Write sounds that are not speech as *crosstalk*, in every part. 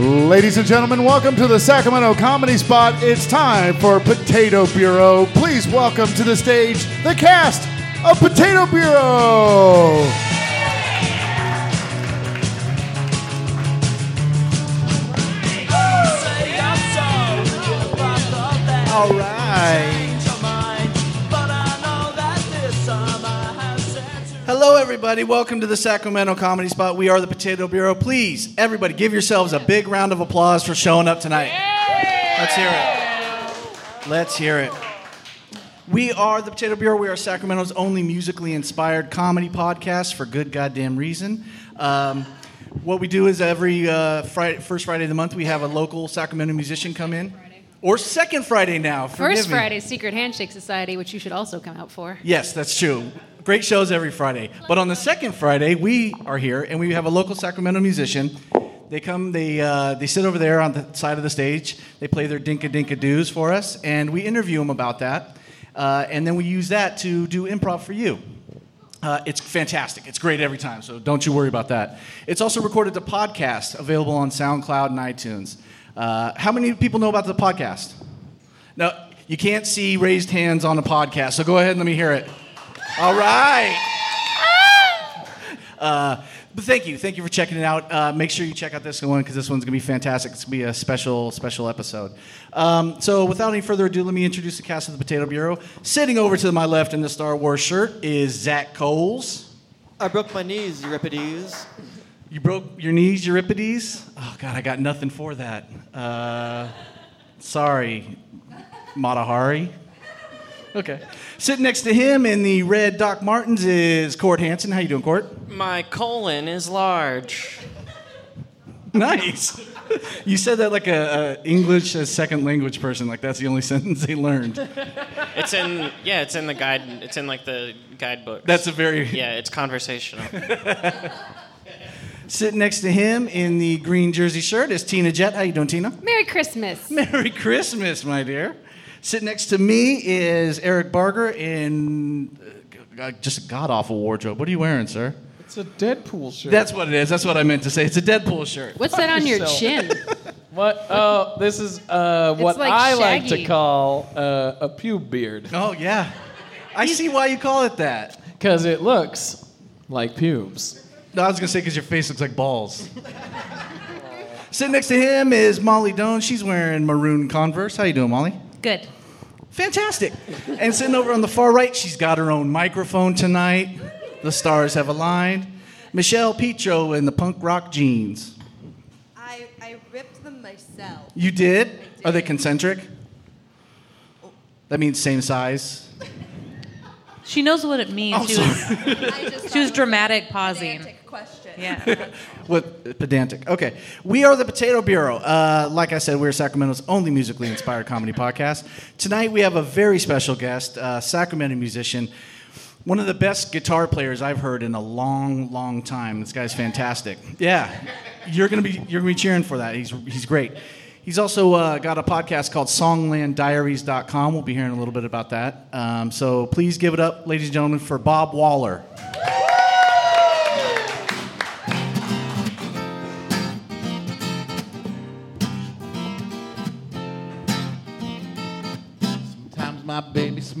Ladies and gentlemen, welcome to the Sacramento Comedy Spot. It's time for Potato Bureau. Please welcome to the stage the cast of Potato Bureau. All right. Hello, everybody. Welcome to the Sacramento Comedy Spot. We are the Potato Bureau. Please, everybody, give yourselves a big round of applause for showing up tonight. Let's hear it. Let's hear it. We are the Potato Bureau. We are Sacramento's only musically inspired comedy podcast for good goddamn reason. Um, what we do is every uh, Friday, first Friday of the month, we have a local Sacramento musician come in. Or second Friday now. First. Friday, Secret Handshake Society, which you should also come out for. Yes, that's true. Great shows every Friday. But on the second Friday, we are here and we have a local Sacramento musician. They come, they, uh, they sit over there on the side of the stage. They play their dinka dinka doos for us, and we interview them about that. Uh, and then we use that to do improv for you. Uh, it's fantastic. It's great every time, so don't you worry about that. It's also recorded to podcast, available on SoundCloud and iTunes. Uh, how many people know about the podcast? No, you can't see raised hands on a podcast, so go ahead and let me hear it. All right. Uh, but thank you, thank you for checking it out. Uh, make sure you check out this one because this one's gonna be fantastic. It's gonna be a special, special episode. Um, so, without any further ado, let me introduce the cast of the Potato Bureau. Sitting over to my left in the Star Wars shirt is Zach Coles. I broke my knees, Euripides. You broke your knees, Euripides? Oh God, I got nothing for that. Uh, sorry, Matahari. Okay. Sitting next to him in the red Doc Martens is Court Hansen. How you doing, Court? My colon is large. Nice. You said that like a, a English as second language person. Like that's the only *laughs* sentence they learned. It's in yeah, it's in the guide. It's in like the guidebook. That's a very *laughs* yeah, it's conversational. *laughs* Sitting next to him in the green jersey shirt is Tina Jet. How you doing, Tina? Merry Christmas. Merry Christmas, my dear. Sitting next to me is Eric Barger in uh, just a god awful wardrobe. What are you wearing, sir? It's a Deadpool shirt. That's what it is. That's what I meant to say. It's a Deadpool shirt. What's that on your chin? *laughs* what? Oh, this is uh, what like I like to call uh, a pube beard Oh yeah, I see why you call it that. because it looks like pubes. No, I was gonna say because your face looks like balls. Sitting next to him is Molly Doan. She's wearing maroon Converse. How you doing, Molly? Good. Fantastic. And sitting over on the far right, she's got her own microphone tonight. The stars have aligned. Michelle Petro in the punk rock jeans. I, I ripped them myself. You did? Are they concentric? That means same size. She knows what it means. Oh, she, was, I just she was dramatic it was pausing. Pedantic question. Yeah. *laughs* *laughs* What pedantic? Okay, we are the Potato Bureau. Uh, like I said, we're Sacramento's only musically inspired comedy podcast. Tonight we have a very special guest, uh, Sacramento musician, one of the best guitar players I've heard in a long, long time. This guy's fantastic. Yeah, you're gonna be you're gonna be cheering for that. He's he's great. He's also uh, got a podcast called SonglandDiaries.com. We'll be hearing a little bit about that. Um, so please give it up, ladies and gentlemen, for Bob Waller.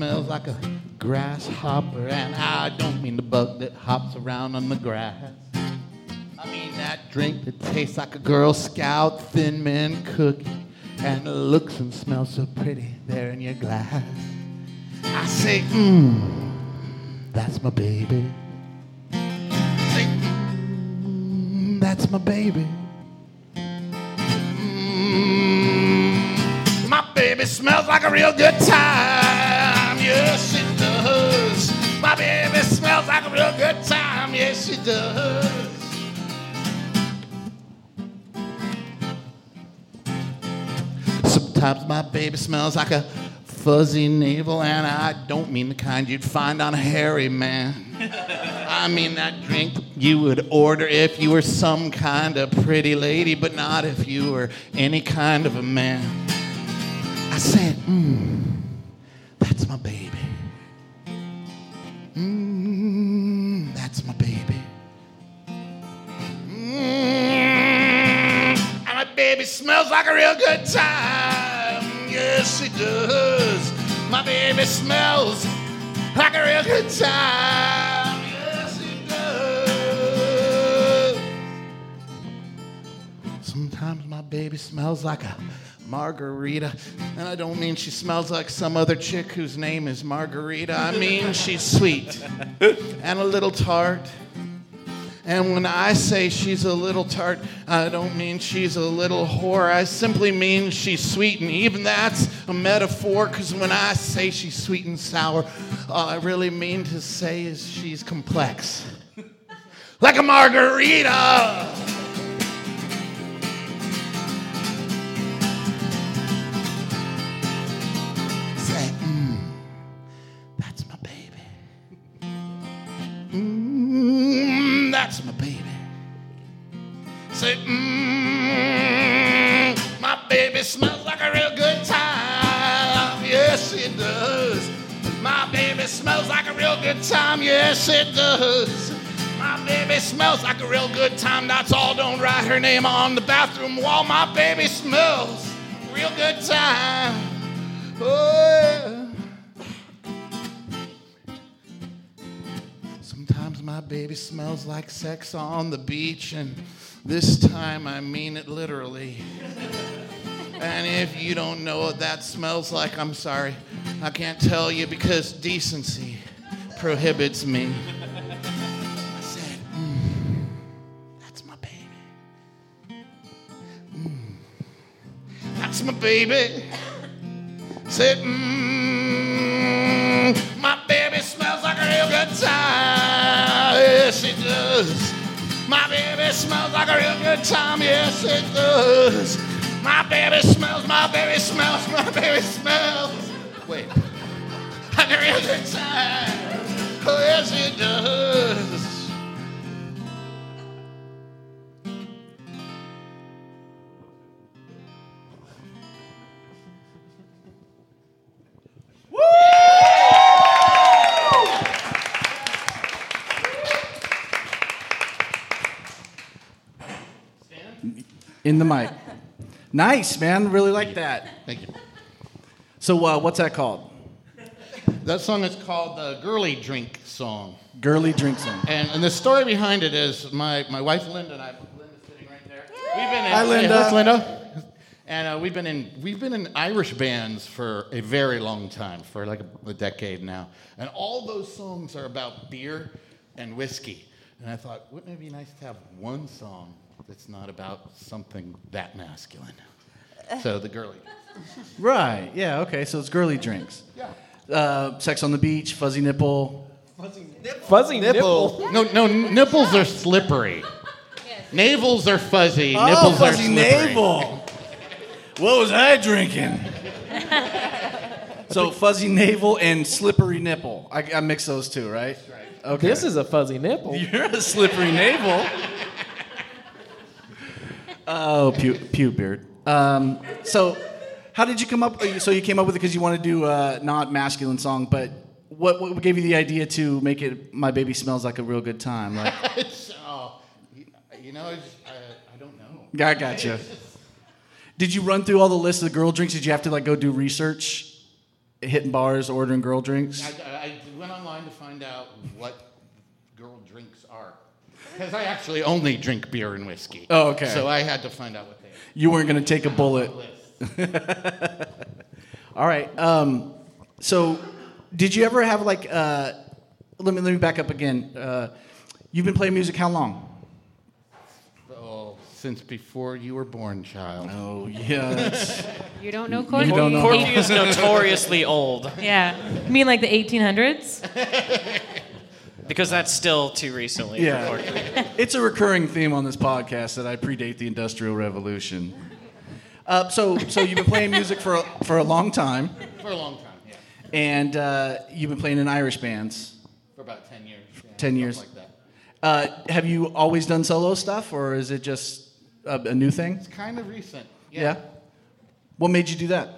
Smells like a grasshopper, and I don't mean the bug that hops around on the grass. I mean that drink that tastes like a Girl Scout Thin Mint cookie, and looks and smells so pretty there in your glass. I say, mmm, that's my baby. Say, mmm, that's my baby. Mm, my baby smells like a real good time. Yes, she does. My baby smells like a real good time. Yes, she does. Sometimes my baby smells like a fuzzy navel, and I don't mean the kind you'd find on a hairy man. *laughs* I mean that drink you would order if you were some kind of pretty lady, but not if you were any kind of a man. I said, mmm, that's my baby. Baby. Smells like a real good time. Yes, it does. My baby smells like a real good time. Yes, it does. Sometimes my baby smells like a margarita. And I don't mean she smells like some other chick whose name is Margarita. I mean she's sweet and a little tart. And when I say she's a little tart, I don't mean she's a little whore. I simply mean she's sweet, and even that's a metaphor, because when I say she's sweet and sour, all I really mean to say is she's complex. *laughs* like a margarita! Yes, it does. My baby smells like a real good time. That's all. Don't write her name on the bathroom wall. My baby smells real good time. Oh, yeah. Sometimes my baby smells like sex on the beach, and this time I mean it literally. and if you don't know what that smells like, I'm sorry. I can't tell you because decency prohibits me. I said, "Mm, that's my baby. Mm, that's my baby. Said, mmm, my baby smells like a real good time. Yes, it does. My baby smells like a real good time. Yes, it does. My baby smells, my baby smells, my baby smells. Wait. Like a real good time. Oh, yes, it does. In the mic. Nice, man. Really like that. Thank you. So, uh, what's that called? That song is called the Girly Drink Song. Girly Drink Song. And, and the story behind it is my, my wife Linda and I. Linda's sitting right there. We've been in, Hi, Linda. That's Linda. And uh, we've been in we've been in Irish bands for a very long time, for like a, a decade now. And all those songs are about beer and whiskey. And I thought, wouldn't it be nice to have one song that's not about something that masculine? So the girly. Right. Yeah. Okay. So it's girly drinks. Yeah. Uh, sex on the beach, fuzzy nipple. Fuzzy nipple. No, no, nipples are slippery. Navels are fuzzy. Oh, nipples are fuzzy slippery. navel. What was I drinking? *laughs* so fuzzy navel and slippery nipple. I, I mix those two, right? Right. Okay. This is a fuzzy nipple. You're a *laughs* slippery navel. Oh, pew, pew beard. Um, so, how did you come up? So you came up with it because you want to do a not masculine song, but what, what gave you the idea to make it "My Baby Smells Like a Real Good Time"? Like, *laughs* oh, you, know, uh, I don't know. I gotcha. Did you run through all the lists of the girl drinks? Did you have to like go do research, hitting bars, ordering girl drinks? I, I went online to find out what girl drinks are. Because I actually only drink beer and whiskey. Oh, okay. So I had to find out what they are. You weren't going to take a bullet. *laughs* All right. Um, so, did you ever have like? Uh, let me let me back up again. Uh, you've been playing music how long? Oh, since before you were born, child. Oh yeah. that's- *laughs* You don't know Courtney? You don't know. Courtney is *laughs* notoriously old Yeah. You mean like the 1800s? because that's still too recently Yeah. for Courtney. it's a recurring theme on this podcast that I predate the Industrial Revolution. Uh, so, so you've been playing music for a, for a long time, For a long time, yeah. and uh, you've been playing in Irish bands. For about 10 years. yeah, 10 something years. like that. Uh, have you always done solo stuff, or is it just a, a new thing? It's kind of recent. Yeah. What made you do that?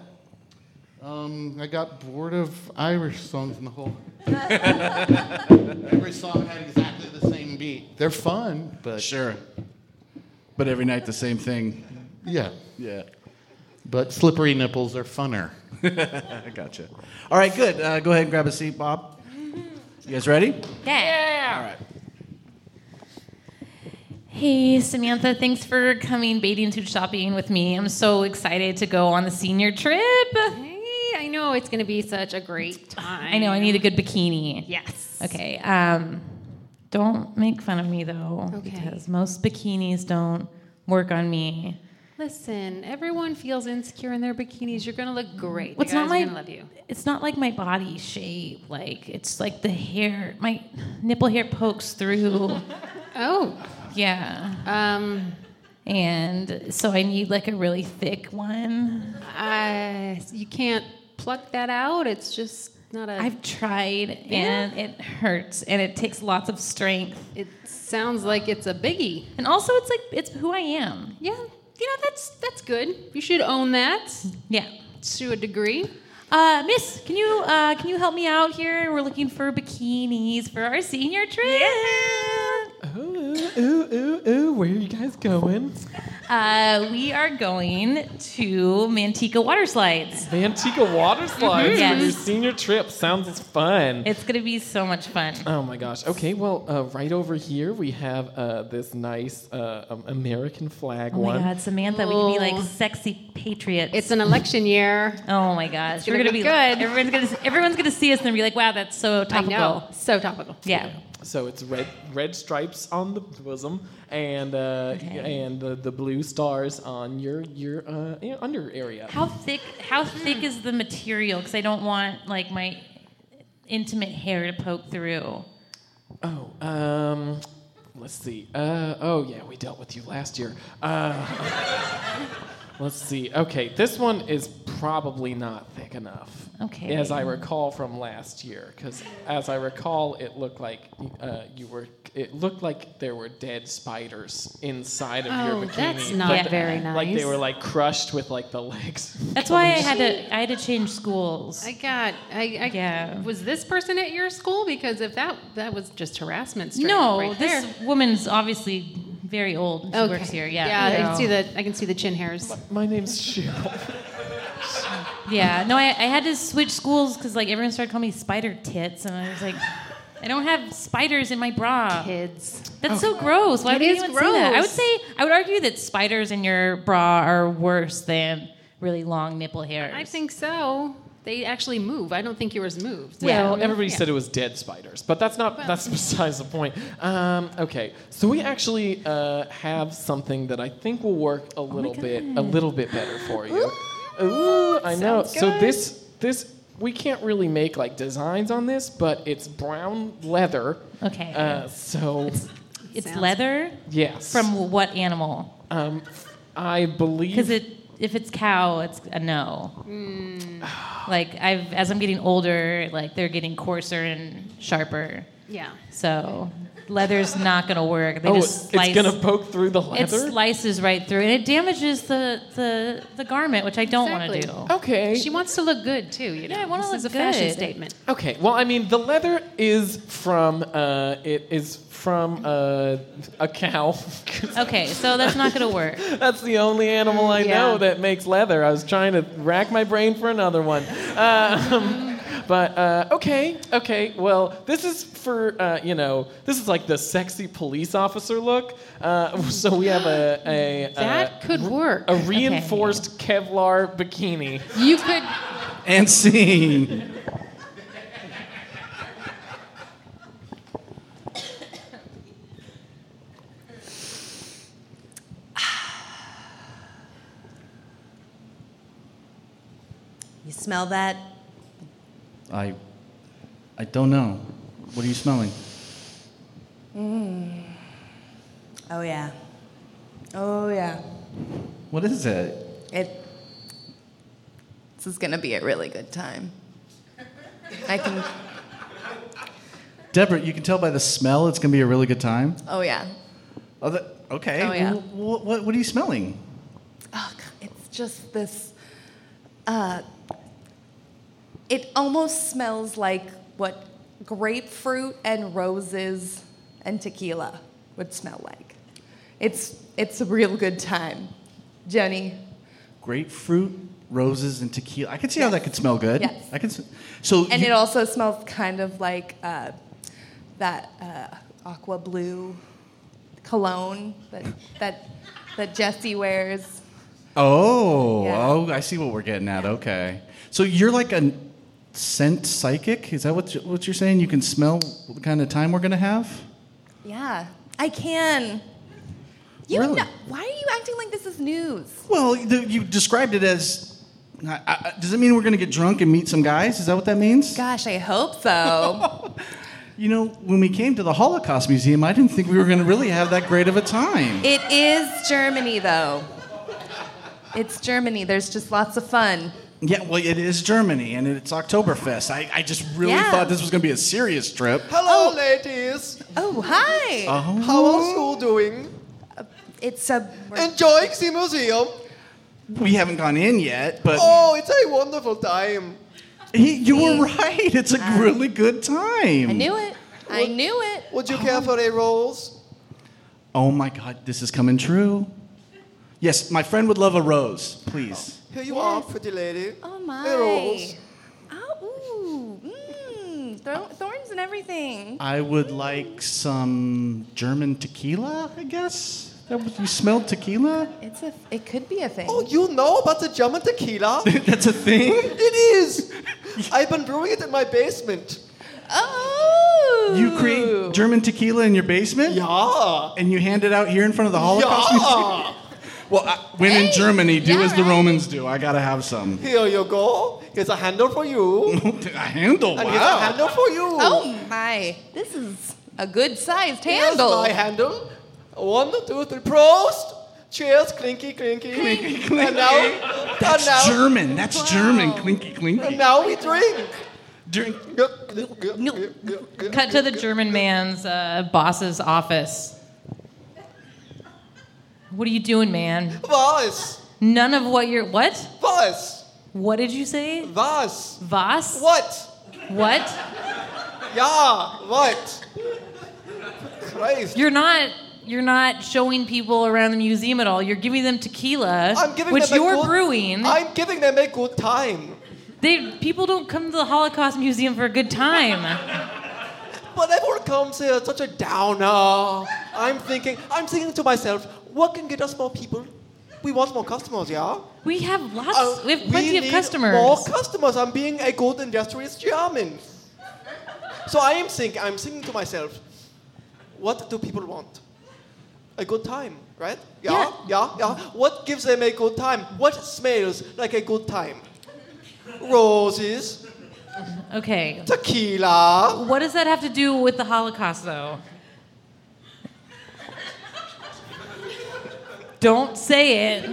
Um, I got bored of Irish songs in the whole. *laughs* Every song had exactly the same beat. They're fun, but Sure. But every night the same thing. Yeah. Yeah. But slippery nipples are funner. I *laughs* gotcha. All right, good. Uh, go ahead and grab a seat, Bob. You guys ready? Yeah. All right. Hey, Samantha, thanks for coming bathing suit shopping with me. I'm so excited to go on the senior trip. Hey, I know it's going to be such a great time. I know I need a good bikini. Yes. Okay. Um, don't make fun of me though, Okay. because most bikinis don't work on me. Listen, everyone feels insecure in their bikinis. You're to look great. What's the not my? are going to love you. It's not like my body shape. Like it's like the hair. My nipple hair pokes through. *laughs* Oh. yeah. Um, And so I need like a really thick one. I, you can't pluck that out. It's just not a. I've tried and it hurts and it takes lots of strength. it sounds like it's a biggie. And also it's like it's who I am. Yeah. You know, that's that's good. You should own that Yeah. to a degree. Uh, miss, can you uh, can you help me out here? We're looking for bikinis for our senior trip. Ooh, ooh, ooh, ooh. Where are you guys going? Uh, we are going to Manteca Water Slides. The Antigua water slides Mhm. for your senior trip. Sounds fun. It's gonna be so much fun. Oh my gosh. Okay, well, uh, right over here we have uh, this nice uh, um, American flag Oh my one. God, Samantha, we could be like Oh. sexy patriots. It's an election year. oh my gosh, gonna we're gonna be good. Everyone's gonna everyone's gonna see us and be like, wow, that's so I topical. know. So topical. Yeah. So it's red red stripes on the bosom and uh, and the, the blue stars on your your uh, under area. How thick? How thick is the material? Because I don't want like my intimate hair to poke through. Oh, um, let's see. Uh, oh yeah, we dealt with you last year. Uh, *laughs* let's see. Okay, this one is probably not thick enough. Okay. As I recall from last year, because as I recall, it looked like uh, you were. It looked like there were dead spiders inside of your Oh, bikini. that's not but very Like they were like crushed with like the legs. That's why I had to *laughs* I had to change schools. I got. I, I Yeah. Was this person at your school? Because if that that was just harassment. Straight no, up right this woman's obviously very old. She Okay. works here. Yeah. Yeah. I can see the. I can see the chin hairs. My name's Cheryl. Yeah, no, I, I had to switch schools because like everyone started calling me spider tits, and I was like, I don't have spiders in my bra. Kids. That's so oh. gross. Why It would is anyone say that? I would say I would argue that spiders in your bra are worse than really long nipple hairs. I think so. They actually move. I don't think yours moved. Well, Yeah. everybody Yeah. said it was dead spiders, but that's not. That's *laughs* besides the point. Um, okay, so we actually uh, have something that I think will work a little bit, a little bit better for you. Ooh, I know. sounds So this, this, we can't really make like designs on this, but it's brown leather. Okay. Uh, so it's Sounds- leather yes. from what animal? um, I believe. Because it if it's cow, it's a no. Mm. Like I've as I'm getting older, like they're getting coarser and sharper. Yeah. So leather's not gonna work. They oh, just slice, it's gonna poke through the leather. it slices right through, and it damages the the, the garment, which I don't want to do. okay. She wants to look good too. You know. Yeah, I wanna this is a look fashion statement. Okay, well, I mean, the leather is from uh, it is from uh, a cow. *laughs* Okay, so that's not gonna work. *laughs* That's the only animal I know that makes leather. I was trying to rack my brain for another one. *laughs* Um, but uh, okay, okay. Well, this is for uh, you know, this is like the sexy police officer look. Uh, so we have a a *gasps* That uh, could work. a reinforced Kevlar bikini. You could. And scene. You smell that? I, I don't know. What are you smelling? Oh yeah. Oh yeah. What is it? It. This is gonna be a really good time. I can. Deborah, you can tell by the smell it's going to be a really good time. Oh yeah. Oh, that, okay. Oh, yeah. What, what, what are you smelling? Oh, God, it's just this. Uh, it almost smells like what grapefruit and roses and tequila would smell like. It's it's a real good time. Jenny. Grapefruit, roses, and tequila. I can see how that could smell good. Yes. I can. So And you- it also smells kind of like uh, that uh, aqua blue cologne that that that Jesse wears. Oh, Yeah. oh, I see what we're getting at. Okay. So you're like a scent psychic? Is that what, you- what you're saying? You can smell the kind of time we're going to have? Yeah, I can. You Really? know, why are you acting like this is news? Well, the, you described it as. I, I, does it mean we're going to get drunk and meet some guys? Is that what that means? Gosh, I hope so. *laughs* You know, when we came to the Holocaust Museum, I didn't think we were going to really have that great of a time. it is Germany, though. It's Germany. There's just lots of fun. Yeah, well, it is Germany, and it's Oktoberfest. I, I just really Yeah. thought this was going to be a serious trip. Hello, oh. ladies. Oh, hi. Oh. How are you doing? Uh, it's a. Enjoying the museum? We haven't gone in yet, but Oh, it's a wonderful time. he, you were right. It's a really good time. I knew it. I knew it. Would you care oh. for a rose? Oh my God, this is coming true. Yes, my friend would love a rose, please. Here you are, pretty lady. Oh my. A rose. Oh, ooh, mmm, thro- thorns and everything. I would like some German tequila, I guess. That was, you smelled tequila? It's a. It could be a thing. Oh, you know about the German tequila? *laughs* That's a thing? it is. I've been brewing it in my basement. Oh. You create German tequila in your basement? Yeah. And you hand it out here in front of the Holocaust Museum? Yeah. Well, I, when in Germany, do yeah, as the right. Romans do. I gotta have some. *laughs* Here you go. Here's a handle for you. *laughs* a handle, And here's a handle for you. Oh my. This is a good sized handle. Here's handle. my handle. One, two, three. Prost. Cheers. Clinky, clinky. Clinky, clinky. And now, That's and now, German. That's German. Clinky, and now we drink. Drink. Cut to the German man's uh, boss's office. What are you doing, man? Was. None of what you're. What? Was. What did you say? Was. Voss? What? What? Yeah. What? Christ. You're not. You're not showing people around the museum at all. You're giving them tequila, I'm giving which them a you're good- brewing. I'm giving them a good time. They people don't come to the Holocaust Museum for a good time. But everyone comes here such a downer. I'm thinking, I'm thinking to myself, what can get us more people? We want more customers, yeah? We have lots. Uh, we have plenty of need customers. More customers. I'm being a good industrious German. So I am thinking, I'm thinking to myself, what do people want? A good time, right? Yeah, yeah, yeah. What gives them a good time? What smells like a good time? Roses, okay. tequila. What does that have to do with the Holocaust, though? Don't say it.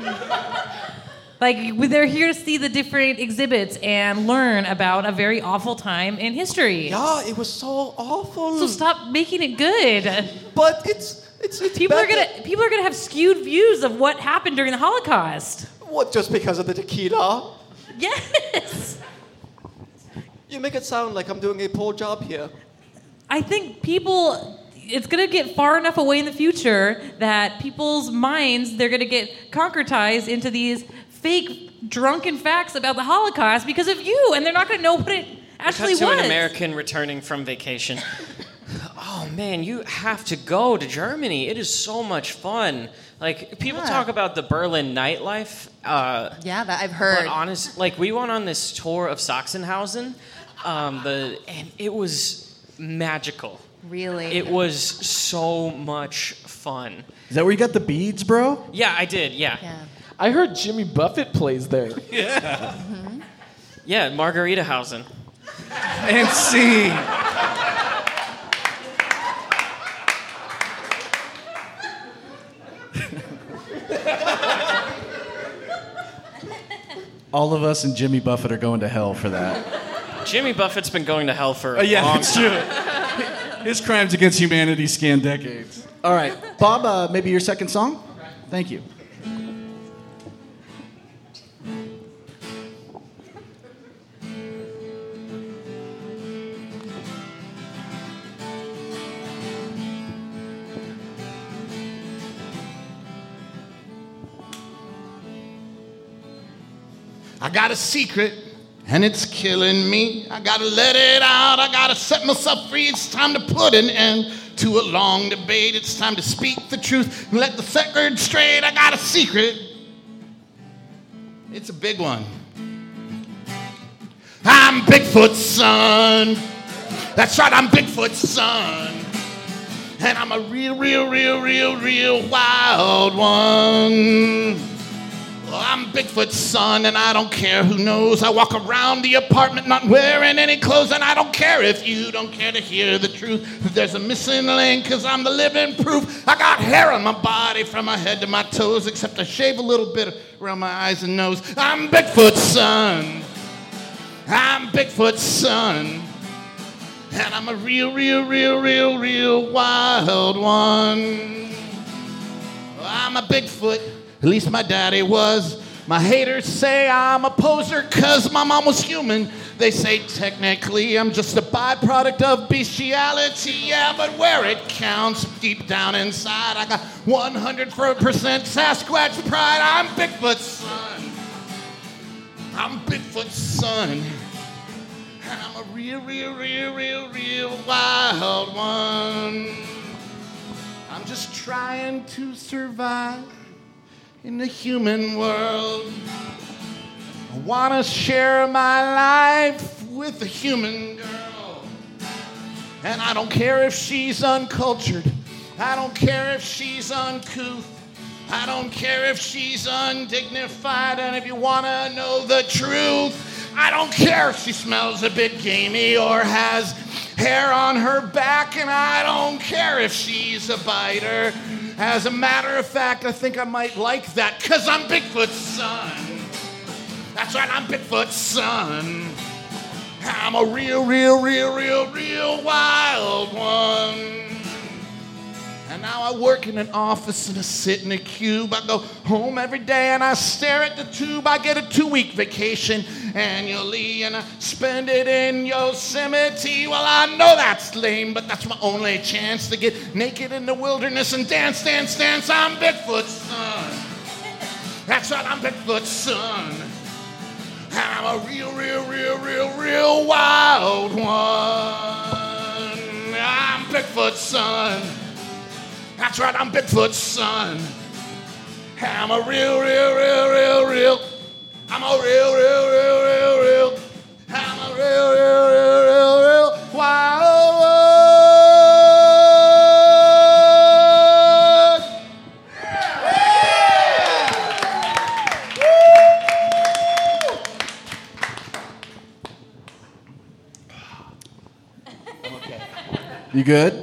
Like, they're here to see the different exhibits and learn about a very awful time in history. Yeah, it was so awful. So stop making it good. But it's it's, it's People are gonna people are gonna have skewed views of what happened during the Holocaust. What? Just because of the tequila? Yes. You make it sound like I'm doing a poor job here. I think people it's going to get far enough away in the future that people's minds they're going to get concretized into these fake drunken facts about the Holocaust because of you and they're not going to know what it actually Cut to was. an American returning from vacation. *laughs* Oh man, you have to go to Germany. It is so much fun. Like people Yeah. talk about the Berlin nightlife. Uh, Yeah, that I've heard. but heard. honest, like we went on this tour of Sachsenhausen, um, the and it was magical. Really? It was so much fun. Is that where you got the beads, bro? Yeah, I did. Yeah, yeah. I heard Jimmy Buffett plays there. *laughs* yeah, Yeah, Margarita Hausen. And *laughs* see. All of us and Jimmy Buffett are going to hell for that. Jimmy Buffett's been going to hell for a Uh, yeah, long that's time. true. His crimes against humanity scan decades. All right, Bob, uh, maybe your second song? Thank you. I got a secret and it's killing me. I gotta let it out. I gotta set myself free. It's time to put an end to a long debate. It's time to speak the truth and let the record straight. I got a secret. It's a big one. I'm Bigfoot's son. That's right, I'm Bigfoot's son. And I'm a real, real, real, real, real wild one. Bigfoot's son, and I don't care who knows. I walk around the apartment not wearing any clothes, and I don't care if you don't care to hear the truth. There's a missing link, cause I'm the living proof. I got hair on my body from my head to my toes, except I shave a little bit around my eyes and nose. I'm Bigfoot's son. I'm Bigfoot's son. And I'm a real, real, real, real, real wild one. I'm a Bigfoot, at least my daddy was. My haters say I'm a poser cause my mom was human. They say technically I'm just a byproduct of bestiality, yeah, but where it counts deep down inside, I got 100% Sasquatch pride. I'm Bigfoot's son. I'm Bigfoot's son. And I'm a real, real, real, real, real wild one. I'm just trying to survive in the human world. I want to share my life with a human girl. And I don't care if she's uncultured. I don't care if she's uncouth. I don't care if she's undignified. And if you want to know the truth, I don't care if she smells a bit gamey or has hair on her back. And I don't care if she's a biter. As a matter of fact, I think I might like that because I'm Bigfoot's son. That's right, I'm Bigfoot's son. I'm a real, real, real, real, real wild one. And now I work in an office and I sit in a cube. I go home every day and I stare at the tube. I get a two week vacation annually and I spend it in Yosemite. Well, I know that's lame, but that's my only chance to get naked in the wilderness and dance, dance, dance. I'm Bigfoot's son. That's right, I'm Bigfoot's son. I'm a real, real, real, real, real wild one. I'm Bigfoot's son. That's right, I'm Bigfoot's son. I'm a real, real, real, real, real. I'm a real, real, real, real, real. I'm a real, real, real, real, real wild one. You good?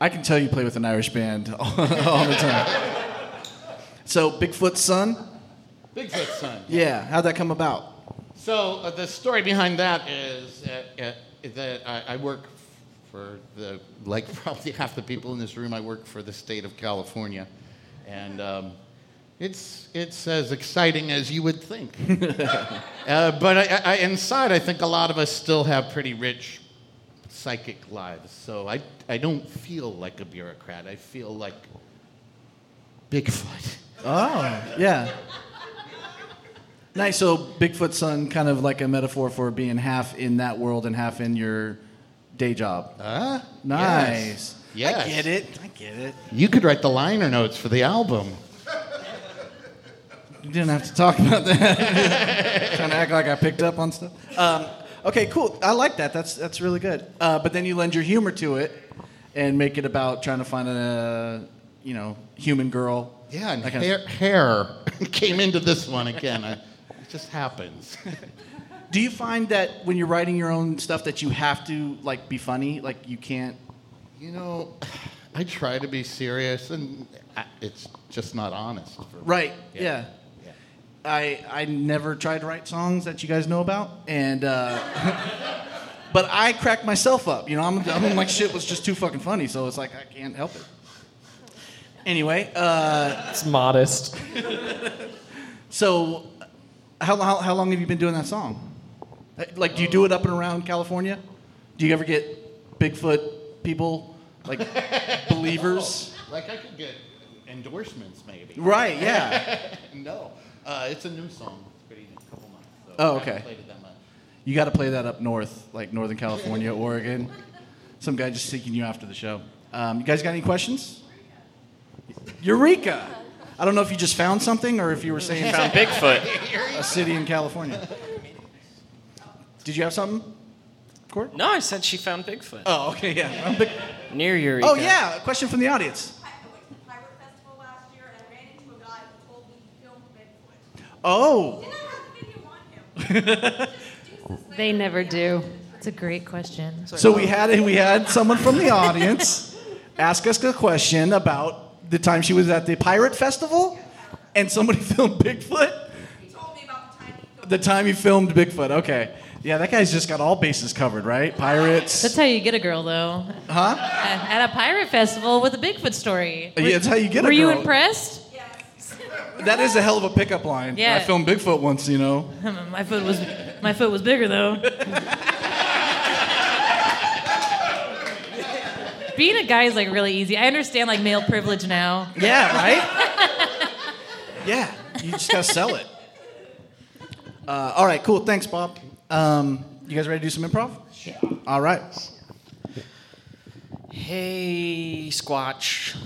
I can tell you play with an Irish band all, *laughs* all the time. So, Bigfoot's son? Bigfoot's son. Yeah, how'd that come about? So uh, the story behind that is uh, uh, that I, I work for the like *laughs* probably half the people in this room. I work for the state of California, and um, it's it's as exciting as you would think. *laughs* uh, but I, I, inside, I think a lot of us still have pretty rich psychic lives. So I I don't feel like a bureaucrat. I feel like Bigfoot. *laughs* Oh, yeah. Nice. So, Bigfoot's son, kind of like a metaphor for being half in that world and half in your day job. Huh? Nice. Yes. I get it. I get it. You could write the liner notes for the album. You didn't have to talk about that. *laughs* Trying to act like I picked up on stuff. Um, okay, cool. I like that. That's that's really good. Uh, but then you lend your humor to it and make it about trying to find a you know human girl. Yeah, and hair, hair *laughs* came into this one again. I, it just happens. *laughs* Do you find that when you're writing your own stuff that you have to like be funny? Like you can't. You know, *sighs* I try to be serious, and I- it's just not honest. For me. Right. Yeah. I I never tried to write songs that you guys know about, and uh, *laughs* but I cracked myself up. You know, I'm, I'm like shit was just too fucking funny, so it's like I can't help it. Anyway, uh, It's modest. *laughs* so how, how how long have you been doing that song? Like, do you do it up and around California? Do you ever get Bigfoot people like *laughs* believers? Like I could get endorsements, maybe. Right, yeah. no, uh, it's a new song. It's pretty a couple months. So Oh, I okay. played it that much. You got to play that up north, like Northern California, *laughs* Oregon. Some guy just seeking you after the show. Um, you guys got any questions? Eureka! I don't know if you just found something or if you were saying Found Bigfoot. a city in California. Did you have something? Court? No, I said she found Bigfoot. Oh, okay, yeah. Big- Near Eureka. Oh, yeah. A question from the audience. Oh. *laughs* They never do. It's a great question. So we had we had someone from the audience ask us a question about the time she was at the pirate festival, and somebody *laughs* filmed Bigfoot. The time he filmed Bigfoot. Okay. Yeah, that guy's just got all bases covered, right? Pirates. That's how you get a girl, though. Huh? At, at a pirate festival with a Bigfoot story. Yeah, that's how you get a girl. Were you impressed? That is a hell of a pickup line. Yeah. I filmed Bigfoot once, you know. *laughs* my foot was my foot was bigger though. Being a guy is like really easy. I understand like male privilege now. Yeah, right? *laughs* yeah, you just gotta sell it. Uh, all right, cool. Thanks, Bob. Um, you guys ready to do some improv? Yeah. All right. Hey, Squatch.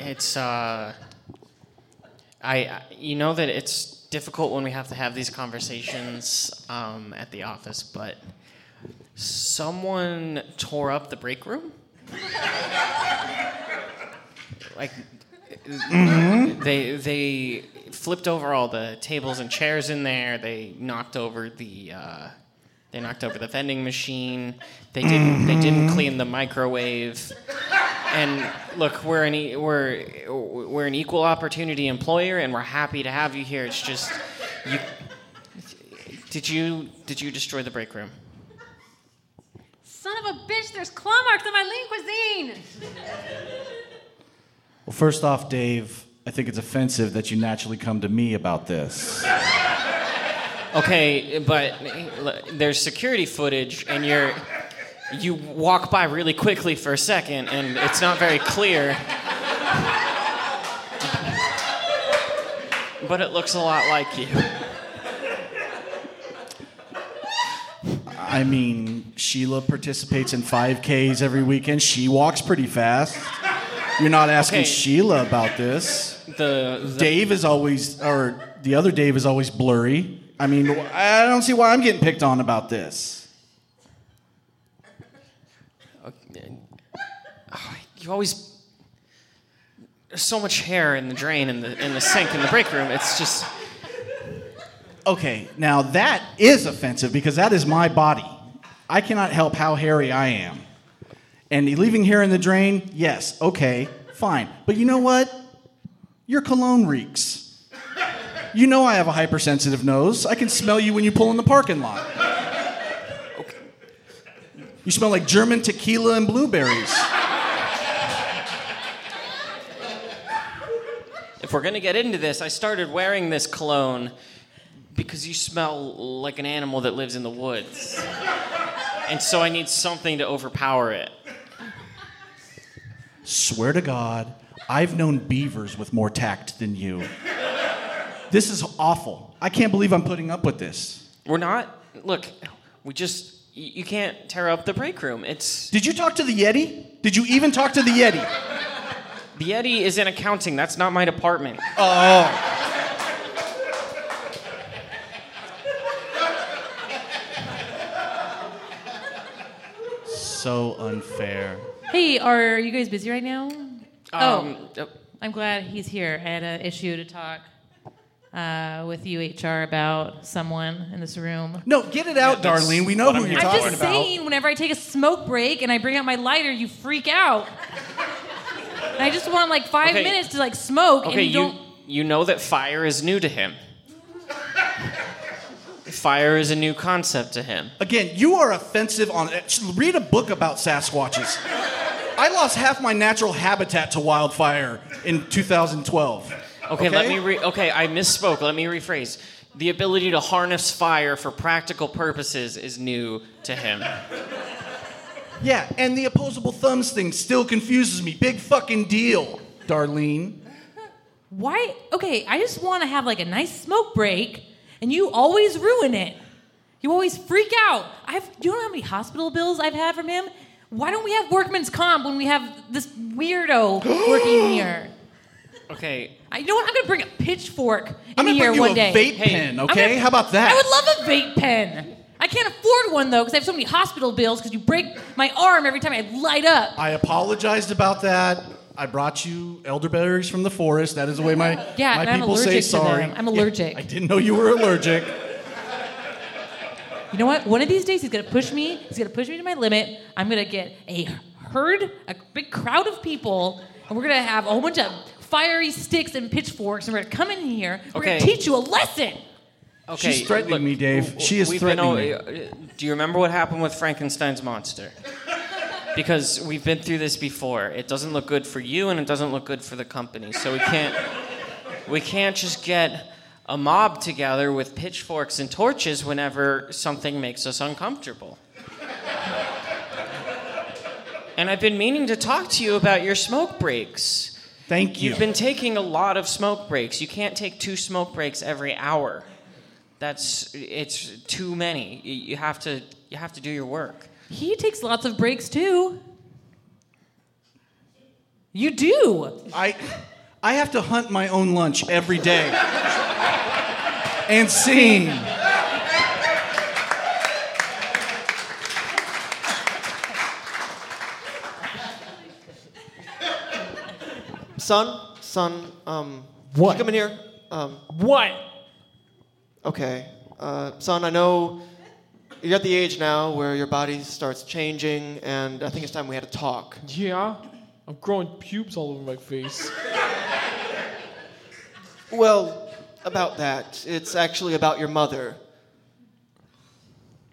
It's uh, I you know that it's difficult when we have to have these conversations um, at the office, but someone tore up the break room. like they they flipped over all the tables and chairs in there. They knocked over the uh, they knocked over the vending machine. They didn't they didn't clean the microwave. And look, we're an e- we're we're an equal opportunity employer, and we're happy to have you here. It's just you. Did you did you destroy the break room? Son of a bitch, there's claw marks on my lean cuisine. Well, first off, Dave, I think it's offensive that you naturally come to me about this. Okay, but look, there's security footage, and you're you walk by really quickly for a second, and it's not very clear. But it looks a lot like you. I mean, Sheila participates in 5Ks every weekend. She walks pretty fast. You're not asking Okay. Sheila about this. The, the Dave is always, or the other Dave is always blurry. I mean, I don't see why I'm getting picked on about this. You always there's so much hair in the drain in the in the sink in the break room. It's just Okay, now that is offensive because that is my body. I cannot help how hairy I am. And leaving hair in the drain, yes, okay, fine. But you know what? Your cologne reeks. You know I have a hypersensitive nose. I can smell you when you pull in the parking lot. Okay. You smell like German tequila and blueberries. If we're gonna get into this, I started wearing this cologne because you smell like an animal that lives in the woods. And so I need something to overpower it. Swear to God, I've known beavers with more tact than you. This is awful. I can't believe I'm putting up with this. We're not look, we just. You can't tear up the break room. It's Did you talk to the Yeti? Did you even talk to the Yeti? The Yeti is in accounting. That's not my department. Oh. So unfair. Hey, are you guys busy right now? Um, oh, I'm glad he's here. I had an issue to talk uh, with UHR about someone in this room. No, get it out, Darlene. We know who you're talking about. I'm just saying, whenever I take a smoke break and I bring out my lighter, you freak out. And I just want like five Okay. minutes to like smoke, Okay, and you, you don't. you know that fire is new to him. fire is a new concept to him. Again, you are offensive on. Read a book about Sasquatches. I lost half my natural habitat to wildfire in 2012. Okay, let me re- okay, I misspoke. Let me rephrase. The ability to harness fire for practical purposes is new to him. Yeah, and the opposable thumbs thing still confuses me. Big fucking deal, Darlene. Why? Okay, I just want to have like a nice smoke break, and you always ruin it. You always freak out. I've. Do you know how many hospital bills I've had from him? Why don't we have workman's comp when we have this weirdo *gasps* working here? Okay, I, you know what? I'm gonna bring a pitchfork in I'm gonna here bring you one a day. vape Hey, pen, okay? gonna- How about that? I would love a vape pen. I can't afford one though because I have so many hospital bills because you break my arm every time I light up. I apologized about that. I brought you elderberries from the forest. That is the way my, Yeah, my people say sorry. them. I'm Yeah, allergic. I didn't know you were allergic. You know what? One of these days he's gonna push me. He's gonna push me to my limit. I'm gonna get a herd, a big crowd of people, and we're gonna have a whole bunch of fiery sticks and pitchforks, and we're gonna come in here. We're Okay. gonna teach you a lesson. Okay. She's threatening look, me, Dave. She is we've been threatening o- me. uh, Do you remember what happened with Frankenstein's monster? Because we've been through this before. It doesn't look good for you, and it doesn't look good for the company. So we can't. We can't just get a mob together with pitchforks and torches whenever something makes us uncomfortable. And I've been meaning to talk to you about your smoke breaks. Thank you. You've been taking a lot of smoke breaks. You can't take two smoke breaks every hour. That's it's too many. You you have to you have to do your work. He takes lots of breaks too. You do. I, I have to hunt my own lunch every day. and sing. Son, son, um, What? can you come in here? Um, What? Okay. Uh, son, I know you're at the age now where your body starts changing, and I think it's time we had a talk. Yeah, I'm growing pubes all over my face. Well, about that, it's actually about your mother.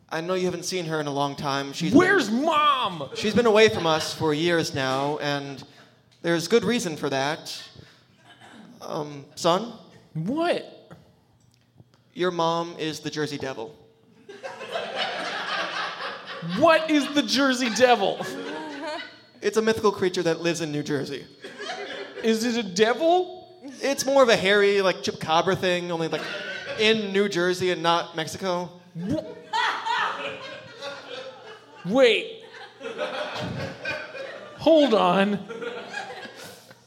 I know you haven't seen her in a long time. She's Where's been, mom? she's been away from us for years now, and there's good reason for that. Um, son, What? Your mom is the Jersey Devil. What is the Jersey Devil? It's a mythical creature that lives in New Jersey. Is it a devil? It's more of a hairy, like chupacabra thing, only like in New Jersey and not Mexico. Wait. Hold on.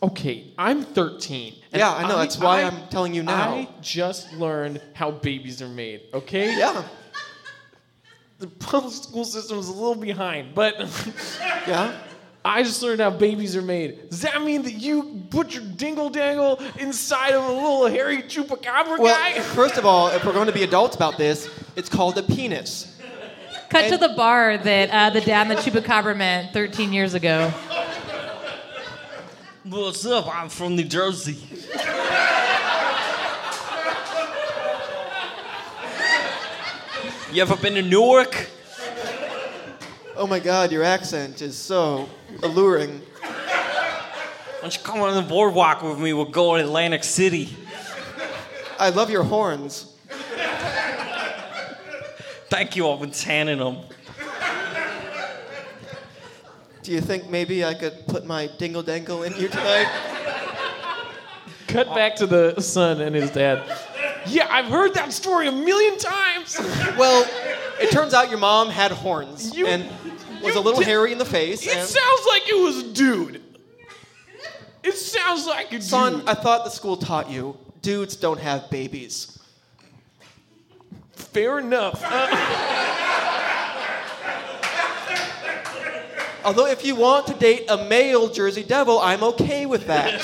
Okay, I'm 13. and Yeah, I know, that's why I'm telling you now. I just learned how babies are made, okay? Yeah, The public school system is a little behind, but *laughs* yeah. I just learned how babies are made. Does that mean that you put your dingle dangle inside of a little hairy chupacabra Well, guy? *laughs* first of all, if we're going to be adults about this, it's called a penis. Cut to the bar that uh, the dad and the chupacabra met 13 years ago. What's up? I'm from New Jersey. you ever been to Newark? Oh my God, your accent is so alluring. Why don't you come on the boardwalk with me? We'll go to Atlantic City. I love your horns. Thank you. I've been tanning them. Do you think maybe I could put my dingle dangle in you tonight? Cut back to the son and his dad. Yeah, I've heard that story a million times. Well, it turns out your mom had horns You- and was you a little did- hairy in the face. It and sounds like it was a dude. It sounds like a son, dude. I thought the school taught you dudes don't have babies. Fair enough. Uh, Although, if you want to date a male Jersey Devil, I'm okay with that.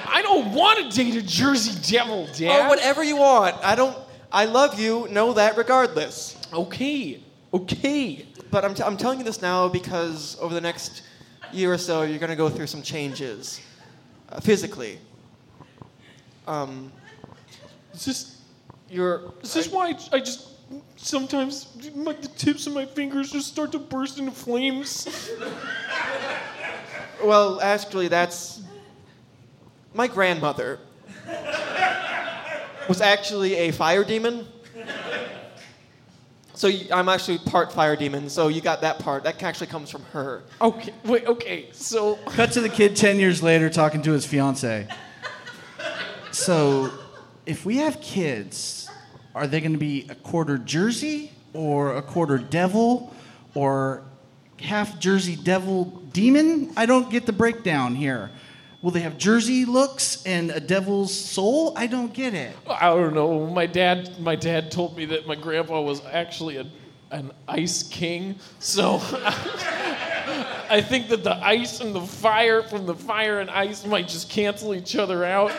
*laughs* I don't want to date a Jersey Devil, Dad. or whatever you want. I don't. I love you. Know that regardless. Okay, okay. But I'm, t- I'm telling you this now because over the next year or so, you're going to go through some changes uh, physically. Um, Is this, you're. is this why I just sometimes my, the tips of my fingers just start to burst into flames? Well, actually, that's. My grandmother was actually a fire demon. So I'm actually part fire demon. So you got that part. That actually comes from her. Okay, wait, okay. So Cut to the kid 10 years later talking to his fiance. So, if we have kids, are they going to be a quarter Jersey or a quarter devil or half Jersey devil demon? I don't get the breakdown here. Will they have Jersey looks and a devil's soul? I don't get it. I don't know. My dad, my dad told me that my grandpa was actually a, an ice king. So *laughs* I think that the ice and the fire from the fire and ice might just cancel each other out.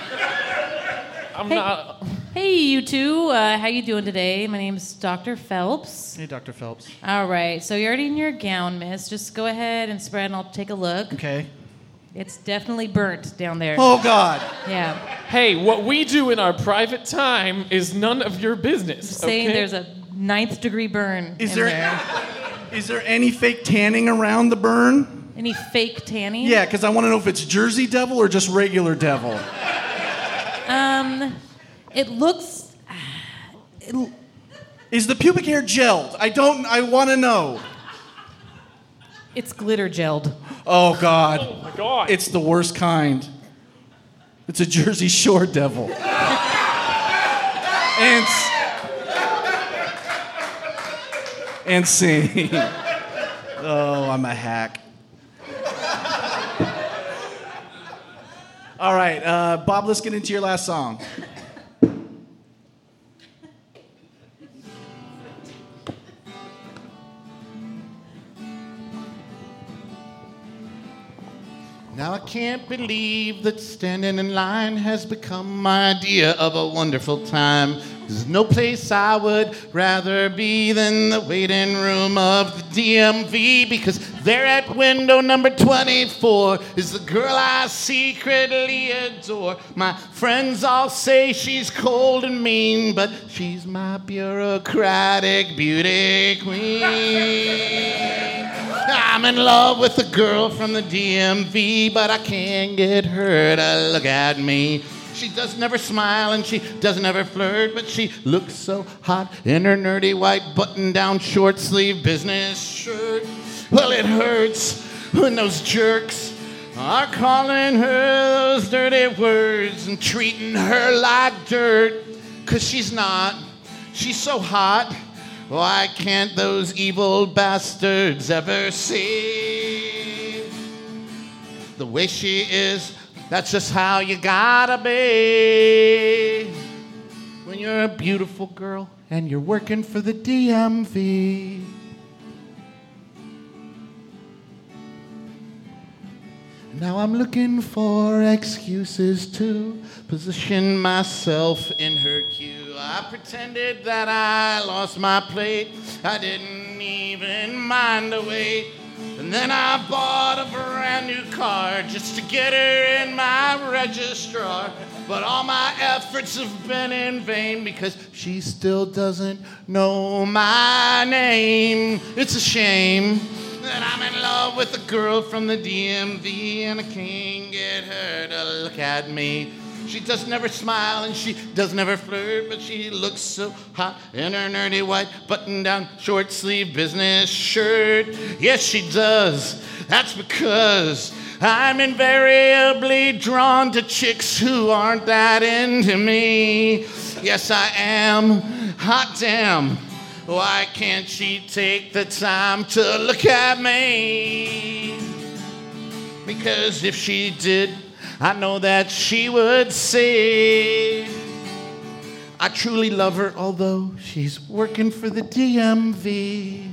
I'm Hey. not. Hey, you two. Uh, how you doing today? My name's Dr. Phelps. Hey, Dr. Phelps. All right. So you're already in your gown, miss. Just go ahead and spread, and I'll take a look. Okay. It's definitely burnt down there. Oh, God. Yeah. Hey, what we do in our private time is none of your business. Saying okay? there's a ninth degree burn. Is in there, there. *laughs* is there any fake tanning around the burn? any fake tanning? Yeah, because I want to know if it's Jersey devil or just regular devil. Um, it looks. It, Is the pubic hair gelled? I don't. I want to know. it's glitter gelled. Oh God. Oh my God. It's the worst kind. It's a Jersey Shore devil. and s- and sing. Oh, I'm a hack. All right, uh, Bob. Let's get into your last song. Now I can't believe that standing in line has become my idea of a wonderful time. There's no place I would rather be than the waiting room of the DMV because there at window number 24 is the girl I secretly adore. My friends all say she's cold and mean, but she's my bureaucratic beauty queen. *laughs* I'm in love with a girl from the DMV, but I can't get her to look at me. She does never smile and she does never flirt, but she looks so hot in her nerdy white button down short sleeve business shirt. Well, it hurts when those jerks are calling her those dirty words and treating her like dirt. Cause she's not, she's so hot. Why can't those evil bastards ever see the way she is? That's just how you gotta be when you're a beautiful girl and you're working for the DMV. Now I'm looking for excuses to position myself in her queue. I pretended that I lost my plate. I didn't even mind the wait. And then I bought a brand new car just to get her in my registrar. But all my efforts have been in vain because she still doesn't know my name. It's a shame that I'm in love with a girl from the DMV and I can't get her to look at me. She does never smile and she does never flirt, but she looks so hot in her nerdy white button down short sleeve business shirt. Yes, she does. That's because I'm invariably drawn to chicks who aren't that into me. Yes, I am. Hot damn. Why can't she take the time to look at me? Because if she did, I know that she would say, I truly love her, although she's working for the DMV.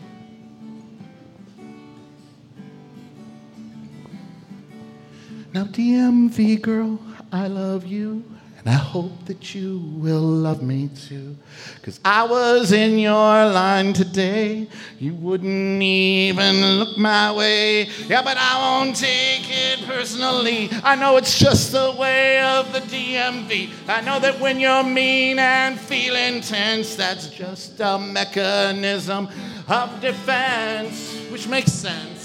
Now, DMV girl, I love you, I hope that you will love me too. Cause I was in your line today, you wouldn't even look my way. Yeah, but I won't take it personally. I know it's just the way of the DMV. I know that when you're mean and feeling tense, that's just a mechanism of defense, which makes sense.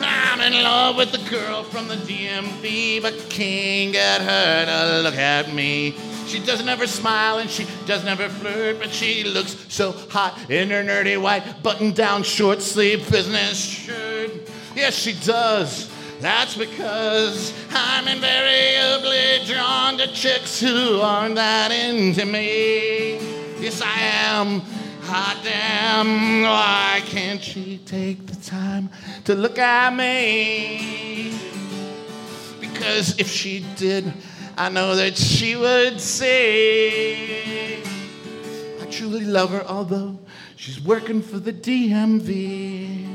I'm in love with the girl from the DMV, but can't get her to look at me. She doesn't ever smile and she doesn't ever flirt, but she looks so hot in her nerdy white button down short sleeve business shirt. Yes, she does. That's because I'm invariably drawn to chicks who aren't that into me. Yes, I am. Hot damn, why can't she take the time to look at me? Because if she did, I know that she would say, I truly love her, although she's working for the DMV.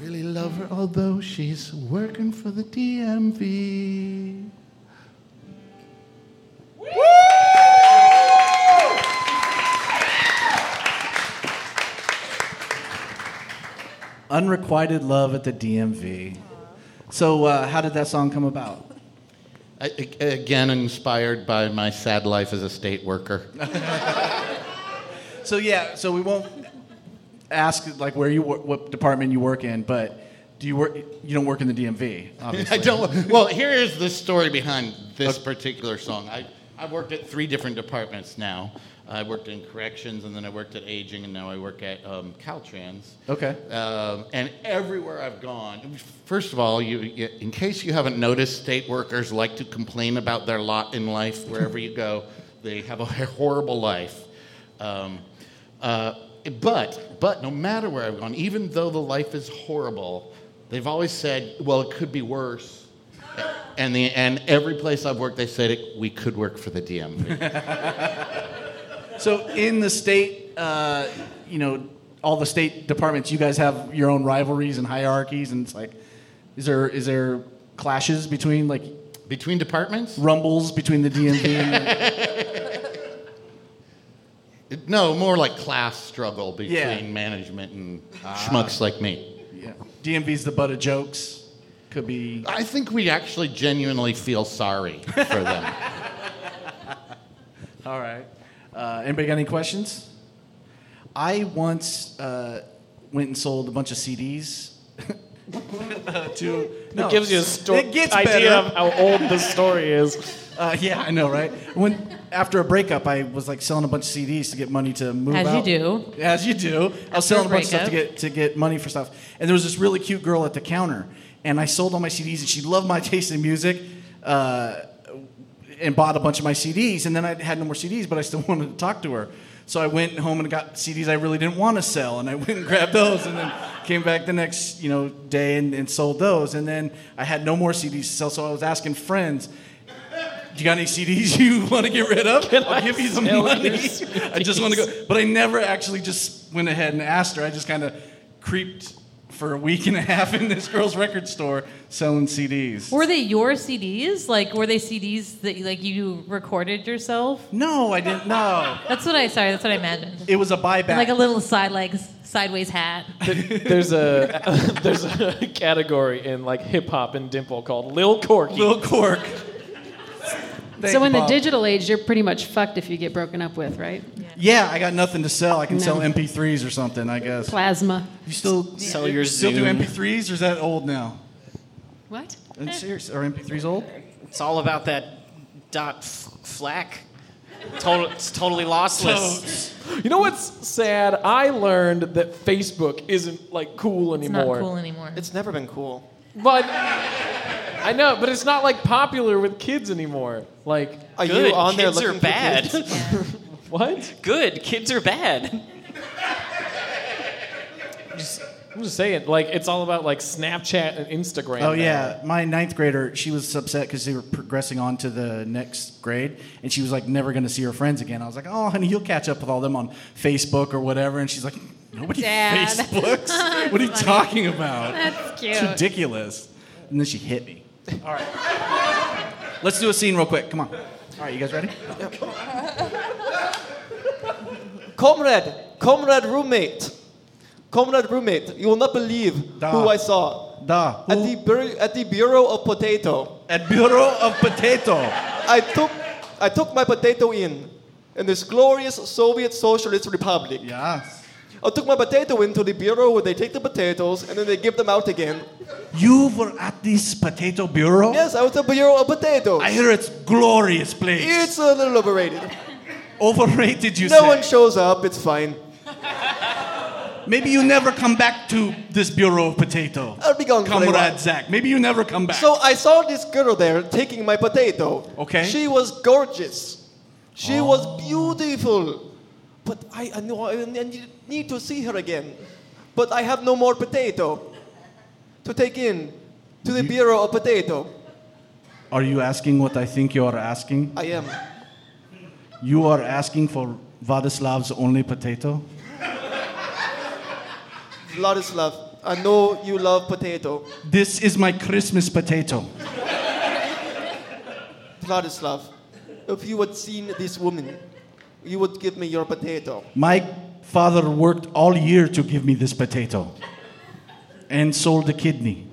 Really love her, although she's working for the DMV. Unrequited love at the DMV. So, uh, how did that song come about? I, again, inspired by my sad life as a state worker. *laughs* So yeah, so we won't ask like where you what department you work in, but do you work? You don't work in the DMV, *laughs* obviously. I don't. Well, here is the story behind this particular song. I, I've worked at three different departments now. I worked in corrections, and then I worked at aging, and now I work at um, Caltrans. Okay. Um, and everywhere I've gone, first of all, you, you, in case you haven't noticed, state workers like to complain about their lot in life wherever you go. *laughs* They have a horrible life. Um, uh, but, but no matter where I've gone, even though the life is horrible, they've always said, well, it could be worse. And, the, and every place I've worked, they said it, we could work for the DMV. *laughs* So in the state, uh, you know, all the state departments, you guys have your own rivalries and hierarchies, and it's like, is there is there clashes between like between departments? Rumbles between the DMV. and *laughs* no, more like class struggle between Yeah. management and Ah. schmucks like me. yeah, DMV's the butt of jokes. Could be. I think we actually genuinely feel sorry for them. *laughs* All right. Uh, anybody got any questions? I once uh, went and sold a bunch of CDs *laughs* to. It gives you a story. it gets idea better. of how old the story is. *laughs* Uh, yeah, I know, right? When after a breakup, I was like selling a bunch of CDs to get money to move As you out. do. As you do. I was After selling a a bunch of stuff to get to get money for stuff. And there was this really cute girl at the counter, and I sold all my CDs, and she loved my *laughs* taste in music. Uh, and bought a bunch of my CDs, and then I had no more CDs, but I still *laughs* wanted to talk to her. So I went home and got CDs I really didn't want to sell, and I *laughs* went and grabbed those, and then came back the next you know day and, and sold those, and then I had no more CDs to sell. So I was asking friends, "Do you got any CDs *laughs* you want to get rid of? I'll I give you some money. I just want to go." But I never actually just went ahead and asked her. I just kind of creeped for a week and a half in this girl's record store selling CDs. Were they your CDs? Like, were they CDs that like you recorded yourself? No, I didn't. No, That's what I. Sorry, that's what I imagined. it was a buyback. And like a little side like sideways hat. There's a *laughs* there's a category in like hip hop and dimple called Lil Corky. Lil Cork. So in the digital age, you're pretty much fucked if you get broken up with, right? Yeah, I got nothing to sell. I can No. sell MP3s or something, I guess. Plasma. You still Sell your still do MP3s, or is that old now? What? I'm serious. Are MP3s old? It's all about that dot f- FLAC. Total, it's totally lossless. You know what's sad? I learned that Facebook isn't like cool It's not cool anymore. It's never been cool. But I know, but it's not like popular with kids anymore. Like, Are Good. you on there Kids are looking for bad. kids? *laughs* what? Good. Kids are bad. I'm just saying, like, it's all about like Snapchat and Instagram. Oh now. yeah, my ninth grader. She was upset because they were progressing on to the next grade, and she was like never going to see her friends again. I was like, "Oh, honey, you'll catch up with all them on Facebook or whatever." And she's like, "Nobody Dad. Facebooks. *laughs* what are you talking about? That's cute. It's ridiculous." And then she hit me. All right, let's do a scene real quick. Come on. All right, you guys ready? Comrade, comrade roommate, comrade roommate, you will not believe Da. who I saw Da. at the bur- at the Bureau of Potato. At Bureau of Potato. I took I took my potato in in this glorious Soviet Socialist Republic. Yeah. I took my potato into the bureau where they take the potatoes and then they give them out again. You were at this potato bureau? Yes, I was a bureau of potatoes. I hear it's glorious place. It's a little overrated. Overrated, you no say? one shows up. It's fine. Maybe you never come back to this bureau of potato. I'll be gone for a while. Comrade Zach. Maybe you never come back. So I saw this girl there taking my potato. Okay. She was gorgeous. She Oh. was beautiful. But I, I know I need- need to see her again. But I have no more potato to take in to the bureau of potato. Are you asking what I think you are asking? I am. You are asking for Vladislav's only potato? Vladislav, I know you love potato. This is my Christmas potato. Vladislav, if you had seen this woman, you would give me your potato. My father worked all year to give me this potato and sold a kidney.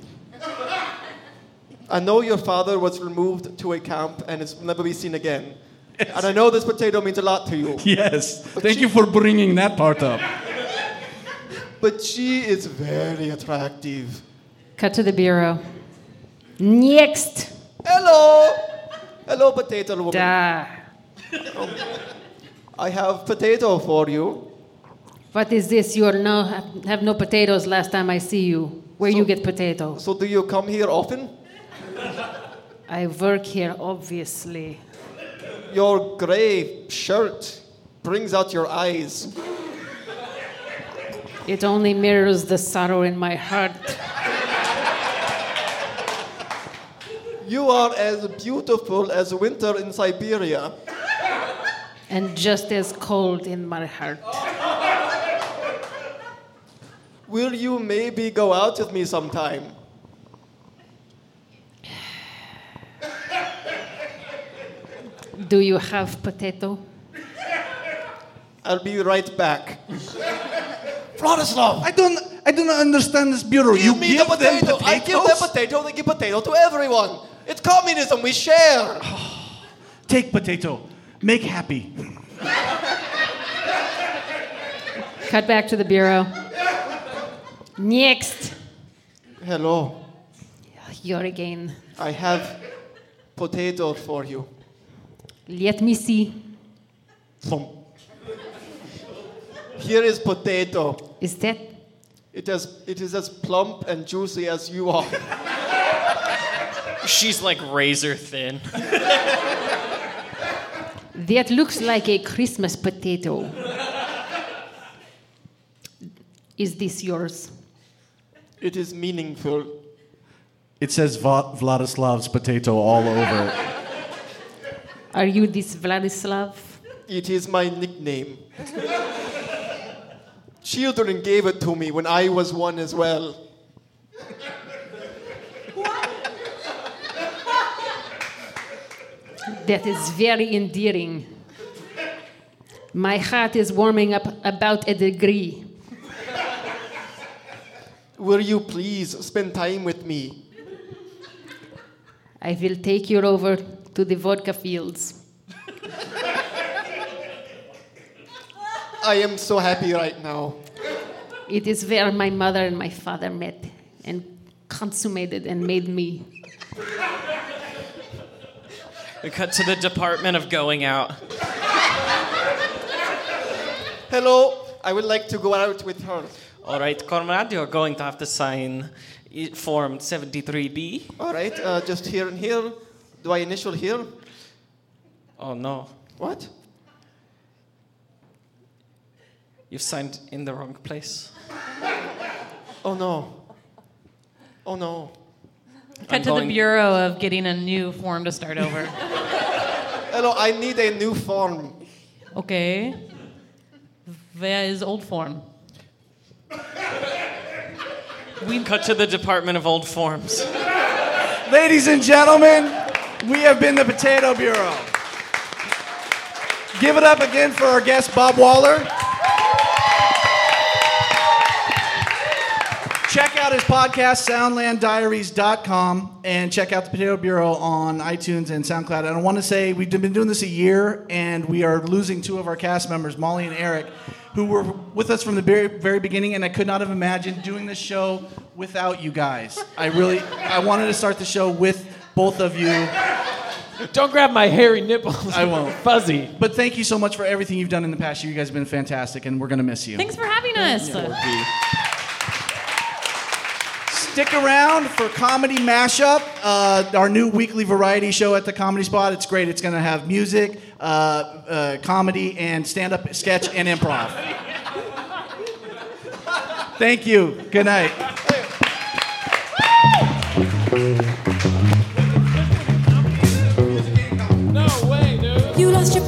I know your father was removed to a camp and is never be seen again. And I know this potato means a lot to you. *laughs* Yes. Thank you for bringing that part up. But she is very attractive. Cut to the bureau. Next. Hello! Hello, potato woman. Da. Oh. I have potato for you. What is this? You are no have, have no potatoes last time I see you. Where you get potatoes? So do you come here often? I work here, obviously. Your gray shirt brings out your eyes. It only mirrors the sorrow in my heart. You are as beautiful as winter in Siberia. And just as cold in my heart. Will you maybe go out with me sometime? Do you have potato? I'll be right back. Vladislav! I don't I do not understand this bureau. Give you me give the them potato. potatoes? I give them potato, they give potato to everyone. It's communism, we share. *sighs* Take potato. Make happy. Cut back to the bureau. Next. Hello. You're again. I have potato for you. Let me see. Here is potato. Is that It, has, it is as plump and juicy as you are. She's like razor thin. that looks like a Christmas potato? Is this yours? It is meaningful. It says Va- Vladislav's potato all over it. Are you this Vladislav? It is my nickname. Children gave it to me when I was one as well. That is very endearing. My heart is warming up about a degree. Will you please spend time with me? I will take you over to the vodka fields. I am so happy right now. It is where my mother and my father met and consummated and made me. We cut to the Department of Going Out. Hello, I would like to go out with her. All right, Comrade, you're going to have to sign Form 73B. All right, uh, just here and here. Do I initial here? Oh no, What? you've signed in the wrong place. *laughs* Oh no. Oh no. Cut to the bureau of getting a new form to start over. *laughs* Hello, I need a new form. okay. Where is old form? We cut to the Department of Old Forms. Ladies and gentlemen, we have been the Potato Bureau. Give it up again for our guest, Bob Waller. Out his podcast, songlanddiaries.com, and check out the Potato Bureau on iTunes and SoundCloud. And I want to say we've been doing this a year, and we are losing two of our cast members, Molly and Eric. who were with us from the very, very beginning, and I could not have imagined doing this show without you guys. I really, I wanted to start the show with both of you. Don't grab my hairy nipples. I won't. Fuzzy. But thank you so much for everything you've done in the past year. You guys have been fantastic, and we're gonna miss you. Thanks for having us. Stick around for Comedy Mashup, uh, our new weekly variety show at the Comedy Spot. It's great. It's going to have music, uh, uh, comedy, and stand up sketch and improv. Thank you. Good night. You lost your